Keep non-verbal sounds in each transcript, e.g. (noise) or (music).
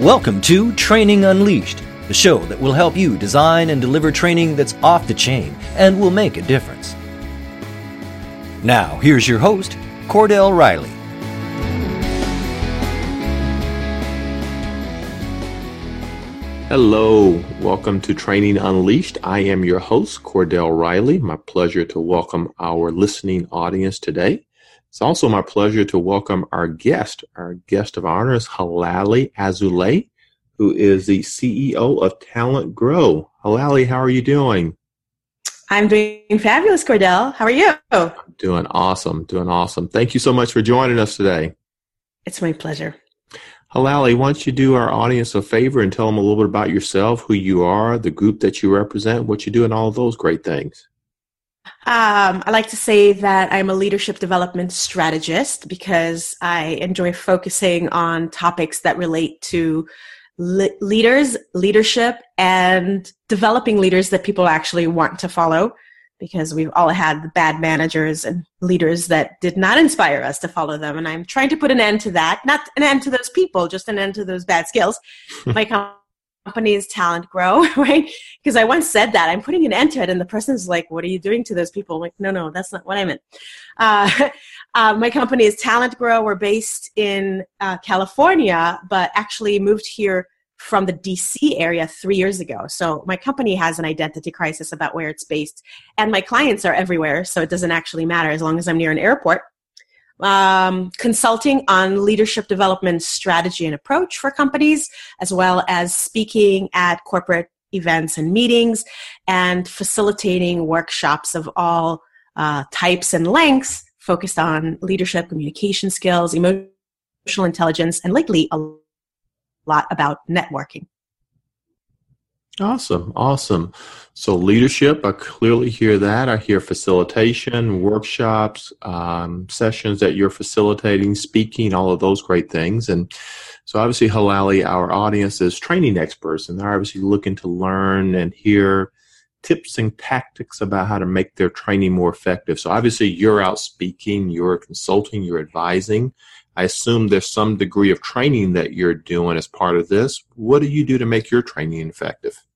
Welcome to Training Unleashed, the show that will help you design and deliver training that's off the chain and will make a difference. Now, here's your host, Cordell Riley. Hello, welcome to Training Unleashed. I am your host, Cordell Riley. My pleasure to welcome our listening audience today. It's also my pleasure to welcome our guest. Our guest of honor is Halelly Azulay, who is the CEO of Talent Grow. Halelly, how are you doing? I'm doing fabulous, Cordell. How are you? Doing awesome, doing awesome. Thank you so much for joining us today. It's my pleasure. Halelly, why don't you do our audience a favor and tell them a little bit about yourself, who you are, the group that you represent, what you do, and all of those great things. Um, I like to say that I'm a leadership development strategist because I enjoy focusing on topics that relate to le- leaders, leadership, and developing leaders that people actually want to follow because we've all had bad managers and leaders that did not inspire us to follow them. And I'm trying to put an end to that, not an end to those people, just an end to those bad skills. (laughs) My company's TalentGrow, (laughs) right? Because I once said that I'm putting an end to it, and the person's like, "What are you doing to those people?" I'm like, no, no, that's not what I meant. Uh, (laughs) uh, my company is TalentGrow. We're based in uh, California, but actually moved here from the DC area three years ago. So my company has an identity crisis about where it's based, and my clients are everywhere, so it doesn't actually matter as long as I'm near an airport. Um, consulting on leadership development strategy and approach for companies, as well as speaking at corporate events and meetings, and facilitating workshops of all uh, types and lengths focused on leadership, communication skills, emotional intelligence, and lately a lot about networking. Awesome, awesome. So leadership, I clearly hear that. I hear facilitation, workshops, um, sessions that you're facilitating, speaking, all of those great things. And so obviously, Halelly, our audience is training experts, and they're obviously looking to learn and hear tips and tactics about how to make their training more effective. So obviously, you're out speaking, you're consulting, you're advising. I assume there's some degree of training that you're doing as part of this. What do you do to make your training effective?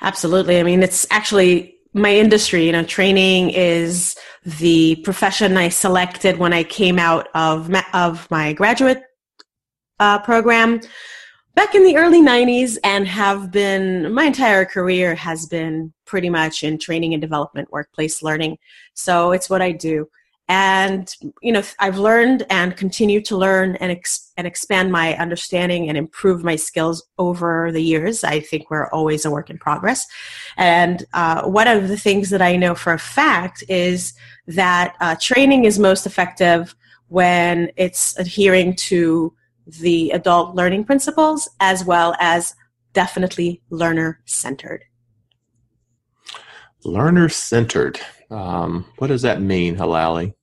Absolutely. I mean, it's actually my industry. You know, training is the profession I selected when I came out of ma- of my graduate uh, program back in the early 90s and have been my entire career has been pretty much in training and development workplace learning so it's what i do and you know i've learned and continue to learn and, ex- and expand my understanding and improve my skills over the years. I think we're always a work in progress. And uh, one of the things that i know for a fact is that uh, training is most effective when it's adhering to the adult learning principles as well as definitely learner centered learner centered um, what does that mean, Halelly?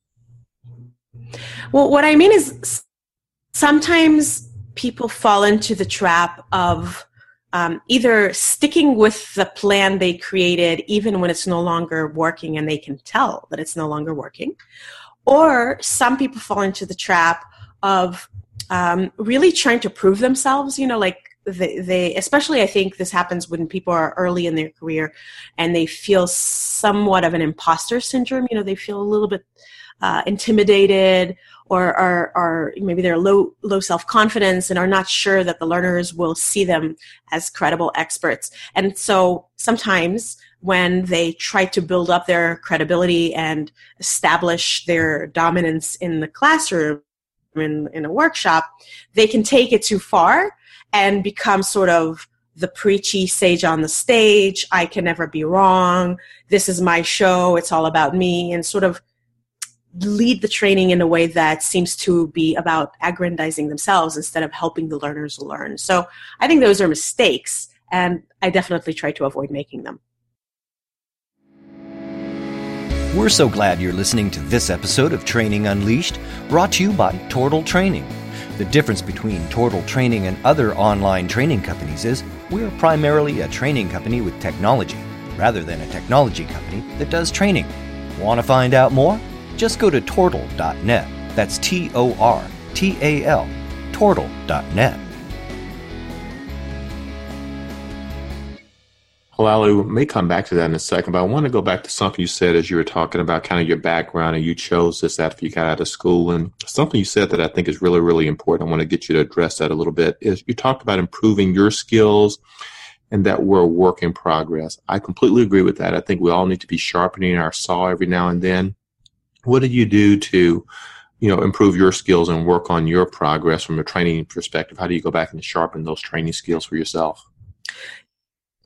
Well, what I mean is sometimes people fall into the trap of um, either sticking with the plan they created even when it's no longer working and they can tell that it's no longer working, or some people fall into the trap of um, really trying to prove themselves, you know, like they, they especially i think this happens when people are early in their career and they feel somewhat of an imposter syndrome you know they feel a little bit uh, intimidated or are, are maybe they're low low self confidence and are not sure that the learners will see them as credible experts. And so sometimes when they try to build up their credibility and establish their dominance in the classroom in, in a workshop they can take it too far and become sort of the preachy sage on the stage. I can never be wrong. This is my show. It's all about me. And sort of lead the training in a way that seems to be about aggrandizing themselves instead of helping the learners learn. So I think those are mistakes, and I definitely try to avoid making them. We're so glad you're listening to this episode of Training Unleashed, brought to you by Tortal Training. The difference between Tortal Training and other online training companies is we're primarily a training company with technology, rather than a technology company that does training. Want to find out more? Just go to tortal.net. That's T O R T A L, tortal.net. Halelly, we may come back to that in a second, but I want to go back to something you said as you were talking about kind of your background and you chose this after you got out of school. And something you said that I think is really, really important. I want to get you to address that a little bit is you talked about improving your skills and that we're a work in progress. I completely agree with that. I think we all need to be sharpening our saw every now and then. What do you do to, you know, improve your skills and work on your progress from a training perspective? How do you go back and sharpen those training skills for yourself?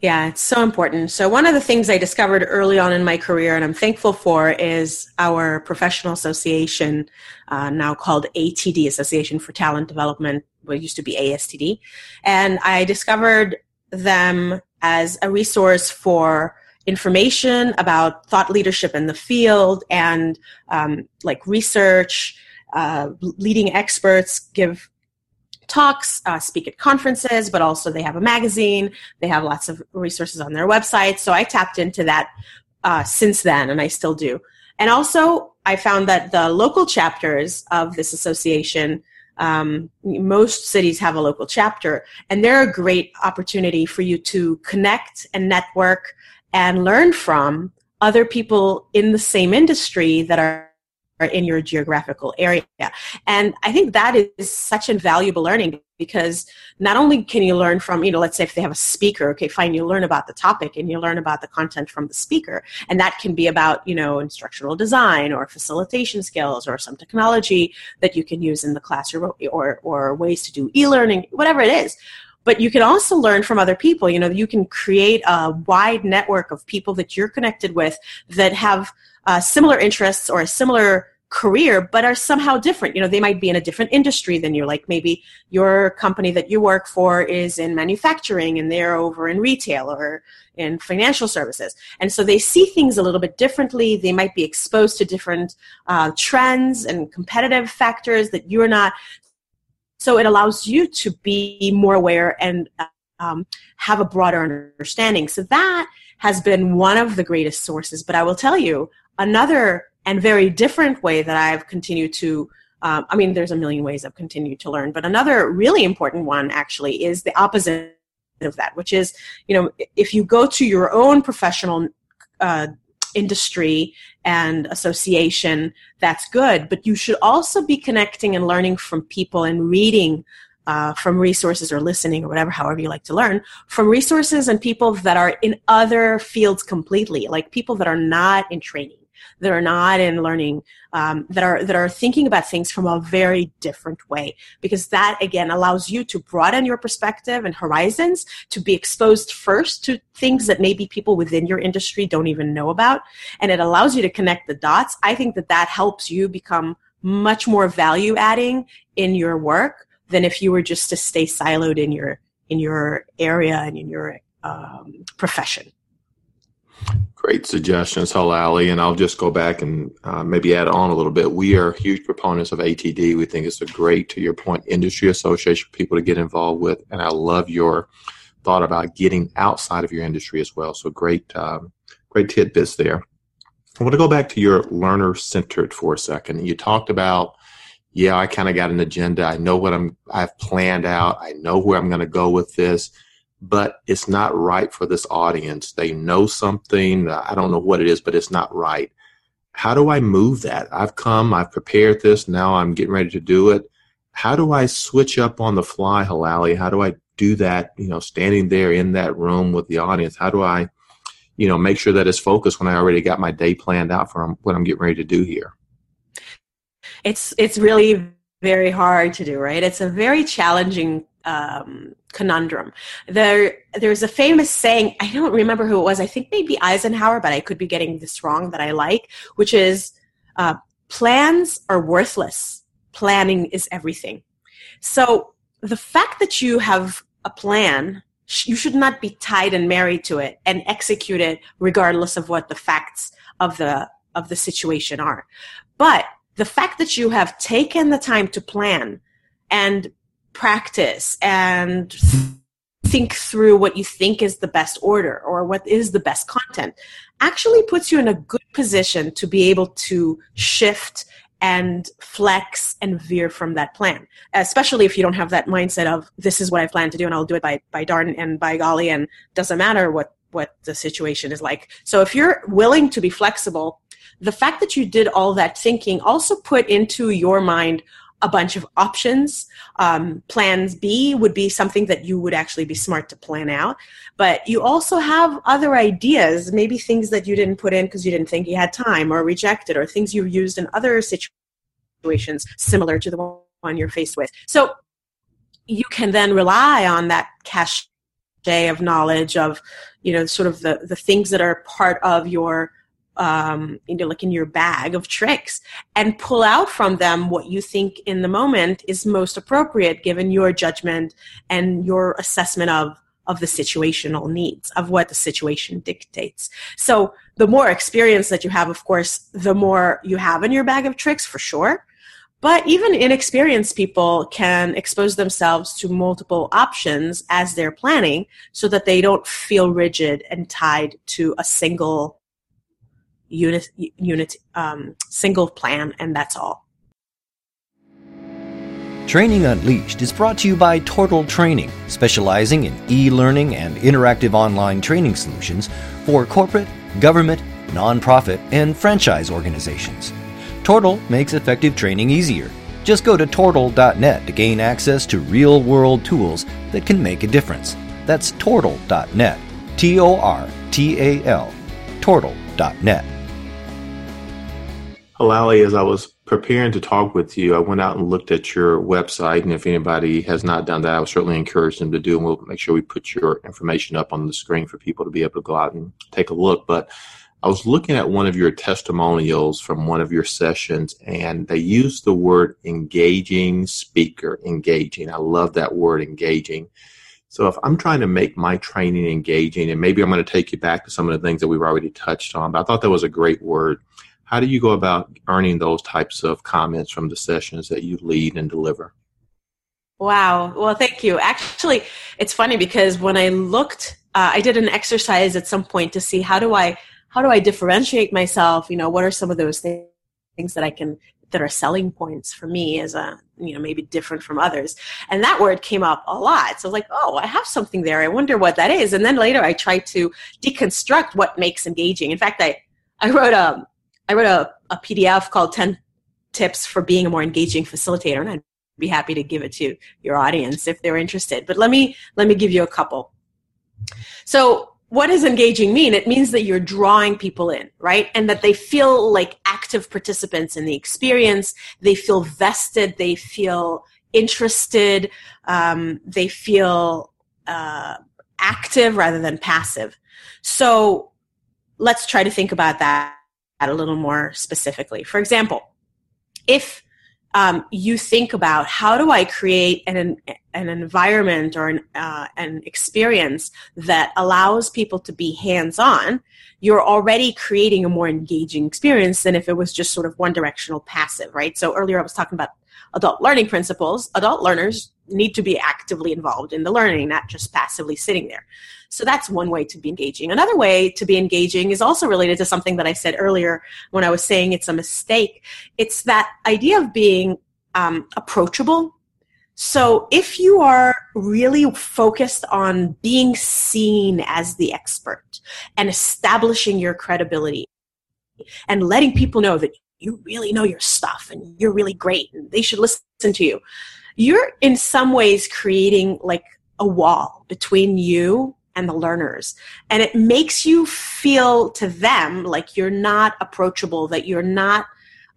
Yeah, it's so important. So, one of the things I discovered early on in my career, and I'm thankful for, is our professional association, uh, now called ATD, Association for Talent Development, what used to be ASTD. And I discovered them as a resource for information about thought leadership in the field and um, like research. Uh, leading experts give talks, uh, speak at conferences, but also they have a magazine. They have lots of resources on their website. So I tapped into that uh, since then, and I still do. And also, I found that the local chapters of this association, um, most cities have a local chapter, and they're a great opportunity for you to connect and network and learn from other people in the same industry that are in your geographical area. And I think that is such invaluable learning because not only can you learn from, you know, let's say if they have a speaker, okay, fine, you learn about the topic and you learn about the content from the speaker. And that can be about, you know, instructional design or facilitation skills or some technology that you can use in the classroom or, or ways to do e-learning, whatever it is but you can also learn from other people you know you can create a wide network of people that you're connected with that have uh, similar interests or a similar career but are somehow different. You know they might be in a different industry than you. Like maybe your company that you work for is in manufacturing and they're over in retail or in financial services. And so they see things a little bit differently. They might be exposed to different uh, trends and competitive factors that you're not. So it allows you to be more aware and um, have a broader understanding. So that has been one of the greatest sources. But i will tell you another and very different way that I've continued to um, I mean, there's a million ways I've continued to learn, but another really important one actually is the opposite of that, which is, you know, if you go to your own professional uh, industry and association, that's good, but you should also be connecting and learning from people and reading uh, from resources or listening or whatever, however you like to learn, from resources and people that are in other fields completely, like people that are not in training that are not in learning um, that are that are thinking about things from a very different way. Because that again allows you to broaden your perspective and horizons to be exposed first to things that maybe people within your industry don't even know about. And it allows you to connect the dots. I think that that helps you become much more value adding in your work than if you were just to stay siloed in your in your area and in your um, profession Great suggestions, Halelly. And I'll just go back and uh, maybe add on a little bit. We are huge proponents of ATD. We think it's a great, to your point, industry association for people to get involved with. And I love your thought about getting outside of your industry as well. So great, um, great tidbits there. I want to go back to your learner centered for a second. You talked about, yeah, I kind of got an agenda. I know what I'm, I've planned out. I know where I'm going to go with this but it's not right for this audience. They know something. I don't know what it is, but it's not right. How do I move that? I've come, I've prepared this, now I'm getting ready to do it. How do I switch up on the fly, Halelly? How do I do that, you know, standing there in that room with the audience? How do I, you know, make sure that it's focused when I already got my day planned out for what I'm getting ready to do here? It's it's really very hard to do, right? It's a very challenging um, conundrum. There, there's a famous saying. I don't remember who it was. I think maybe Eisenhower, but I could be getting this wrong. That I like, which is uh, plans are worthless. Planning is everything. So the fact that you have a plan, you should not be tied and married to it and execute it regardless of what the facts of the of the situation are. But the fact that you have taken the time to plan and practice and think through what you think is the best order or what is the best content actually puts you in a good position to be able to shift and flex and veer from that plan especially if you don't have that mindset of this is what i plan to do and i'll do it by by darn and by golly and doesn't matter what what the situation is like. So if you're willing to be flexible, the fact that you did all that thinking also put into your mind a bunch of options. Um, plans B would be something that you would actually be smart to plan out. But you also have other ideas, maybe things that you didn't put in because you didn't think you had time or rejected, or things you've used in other situations similar to the one you're faced with. So you can then rely on that cache day of knowledge of, you know, sort of the, the things that are part of your um, you know, like in your bag of tricks and pull out from them what you think in the moment is most appropriate given your judgment and your assessment of of the situational needs of what the situation dictates. So the more experience that you have, of course, the more you have in your bag of tricks for sure. But even inexperienced people can expose themselves to multiple options as they're planning so that they don't feel rigid and tied to a single unit, unit um, single plan, and that's all. Training Unleashed is brought to you by Tortal Training, specializing in e learning and interactive online training solutions for corporate, government, nonprofit, and franchise organizations. Tortal makes effective training easier. Just go to tortal.net to gain access to real world tools that can make a difference. That's tortal.net. T O R T A L. Tortal.net. Halelly, as I was preparing to talk with you, I went out and looked at your website. And if anybody has not done that, I would certainly encourage them to do. And we'll make sure we put your information up on the screen for people to be able to go out and take a look. But I was looking at one of your testimonials from one of your sessions, and they used the word engaging speaker, engaging. I love that word, engaging. So if I'm trying to make my training engaging, and maybe I'm going to take you back to some of the things that we've already touched on, but I thought that was a great word. How do you go about earning those types of comments from the sessions that you lead and deliver? Wow. Well, thank you. Actually, it's funny because when I looked, uh, I did an exercise at some point to see how do I how do I differentiate myself? You know, what are some of those things, that I can that are selling points for me as a you know maybe different from others and that word came up a lot so i was like oh i have something there i wonder what that is and then later i tried to deconstruct what makes engaging in fact i i wrote a I wrote a, a PDF called 10 Tips for Being a More Engaging Facilitator, and I'd be happy to give it to your audience if they're interested. But let me let me give you a couple. So what does engaging mean? It means that you're drawing people in, right? And that they feel like active participants in the experience. They feel vested. They feel interested. Um, they feel uh, active rather than passive. So let's try to think about that a little more specifically. For example, if um, you think about how do I create an, an environment or an, uh, an experience that allows people to be hands on, you're already creating a more engaging experience than if it was just sort of one directional passive, right? So earlier I was talking about adult learning principles. Adult learners need to be actively involved in the learning, not just passively sitting there. So that's one way to be engaging. Another way to be engaging is also related to something that I said earlier when I was saying it's a mistake. It's that idea of being um, approachable. So if you are really focused on being seen as the expert and establishing your credibility and letting people know that you really know your stuff and you're really great and they should listen to you, you're in some ways creating like a wall between you and the learners. And it makes you feel to them like you're not approachable, that you're not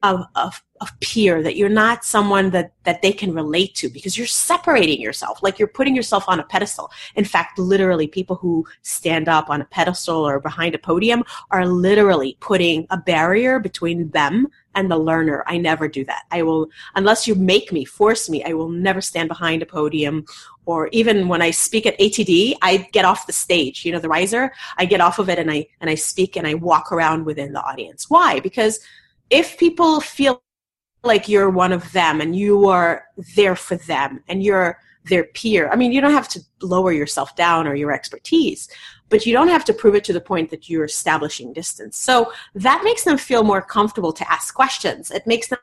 a, a, a, peer, that you're not someone that, that they can relate to because you're separating yourself, like you're putting yourself on a pedestal. In fact, literally, people who stand up on a pedestal or behind a podium are literally putting a barrier between them and the learner. I never do that. I will, unless you make me, force me, I will never stand behind a podium or even when I speak at ATD, I get off the stage, you know, the riser, I get off of it and I, and I speak and I walk around within the audience. Why? Because if people feel like you're one of them and you are there for them and you're their peer, I mean, you don't have to lower yourself down or your expertise, but you don't have to prove it to the point that you're establishing distance. So that makes them feel more comfortable to ask questions. It makes them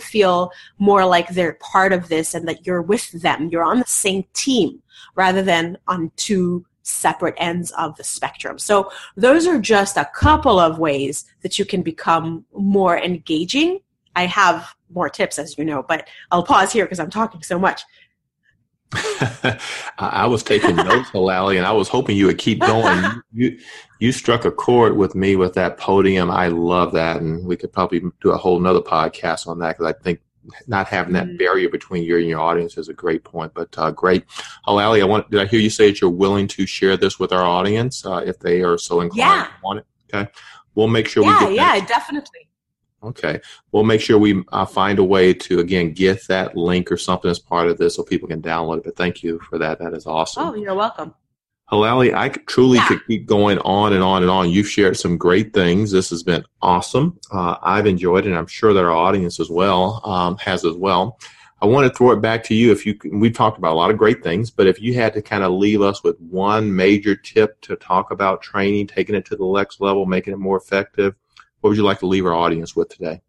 feel more like they're part of this and that you're with them. You're on the same team rather than on two separate ends of the spectrum. So those are just a couple of ways that you can become more engaging. I have more tips, as you know, but I'll pause here because I'm talking so much. (laughs) I was taking notes, Halelly, and I was hoping you would keep going. (laughs) You, you struck a chord with me with that podium. I love that, and we could probably do a whole nother podcast on that because I think not having that mm-hmm. barrier between you and your audience is a great point. But uh, great, Halelly, I want. Did I hear you say that you're willing to share this with our audience uh, if they are so inclined yeah. to want it? Okay, we'll make sure. Yeah, we yeah, definitely. Okay. We'll make sure we uh, find a way to, again, get that link or something as part of this so people can download it. But thank you for that. That is awesome. Oh, you're welcome. Halelly, I truly yeah. could keep going on and on and on. You've shared some great things. This has been awesome. Uh, I've enjoyed it, and I'm sure that our audience as well um, has as well. I want to throw it back to you. If you, we've talked about a lot of great things, but if you had to kind of leave us with one major tip to talk about training, taking it to the next level, making it more effective, what would you like to leave our audience with today?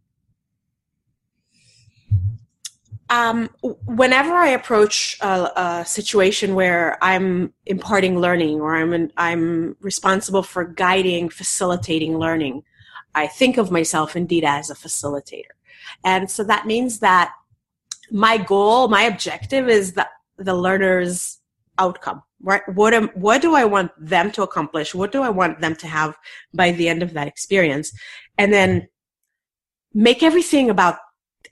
Um, whenever I approach a, a, situation where I'm imparting learning or I'm an, I'm responsible for guiding, facilitating learning, I think of myself indeed as a facilitator, and so that means that my goal, my objective is that the learner's outcome. Right? What am, what do I want them to accomplish? What do I want them to have by the end of that experience? And then make everything about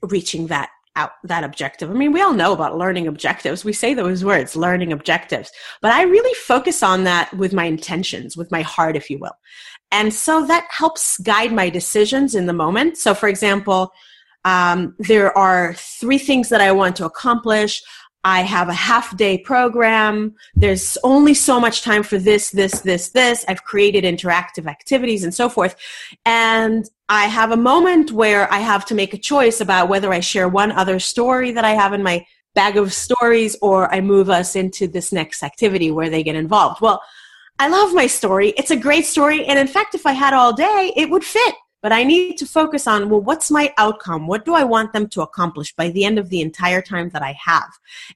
reaching that out that objective. I mean, we all know about learning objectives. We say those words, learning objectives. But I really focus on that with my intentions, with my heart, if you will. And so that helps guide my decisions in the moment. So, for example, um, there are three things that I want to accomplish. I have a half day program. There's only so much time for this, this, this, this. I've created interactive activities and so forth. And I have a moment where I have to make a choice about whether I share one other story that I have in my bag of stories or I move us into this next activity where they get involved. Well, I love my story. It's a great story. And in fact, if I had all day, it would fit but I need to focus on, well, what's my outcome? What do I want them to accomplish by the end of the entire time that I have?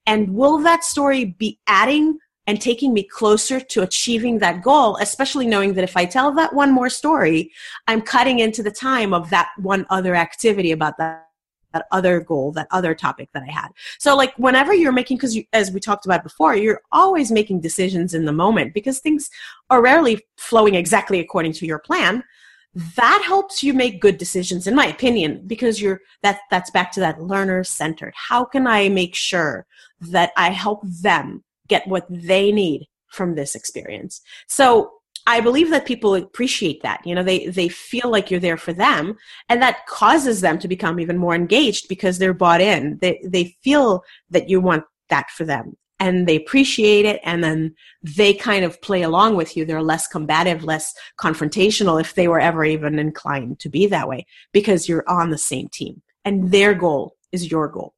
And will that story be adding and taking me closer to achieving that goal, especially knowing that if I tell that one more story, I'm cutting into the time of that one other activity about that that other goal, that other topic that I had. So like whenever you're making, because you, as we talked about before, you're always making decisions in the moment because things are rarely flowing exactly according to your plan that helps you make good decisions in my opinion because you're that that's back to that learner centered how can i make sure that i help them get what they need from this experience? So i believe that people appreciate that you know they they feel like you're there for them and that causes them to become even more engaged because they're bought in. They they feel that you want that for them and they appreciate it and then they kind of play along with you. They're less combative less confrontational if they were ever even inclined to be that way because you're on the same team and their goal is your goal.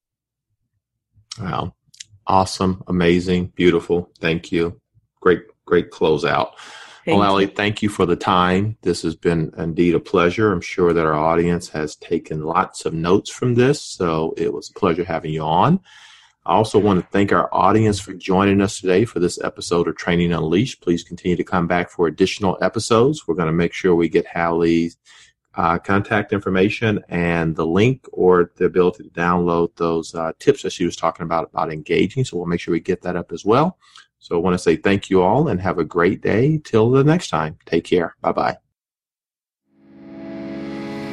Wow. Awesome. Amazing. Beautiful. Thank you. Great great closeout. Thank well, Ali, thank you for the time. This has been indeed a pleasure. I'm sure that our audience has taken lots of notes from this, so it was a pleasure having you on. I also want to thank our audience for joining us today for this episode of Training Unleashed. Please continue to come back for additional episodes. We're going to make sure we get Hallie's uh, contact information and the link or the ability to download those uh, tips that she was talking about about engaging. So we'll make sure we get that up as well. So I want to say thank you all and have a great day. Till the next time, take care. Bye bye.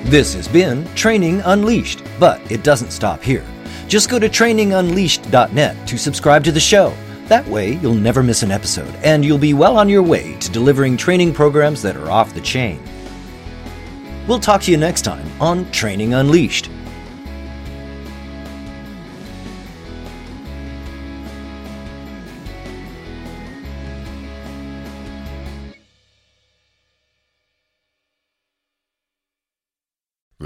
This has been Training Unleashed, but it doesn't stop here. Just go to trainingunleashed.net to subscribe to the show. That way, you'll never miss an episode, and you'll be well on your way to delivering training programs that are off the chain. We'll talk to you next time on Training Unleashed.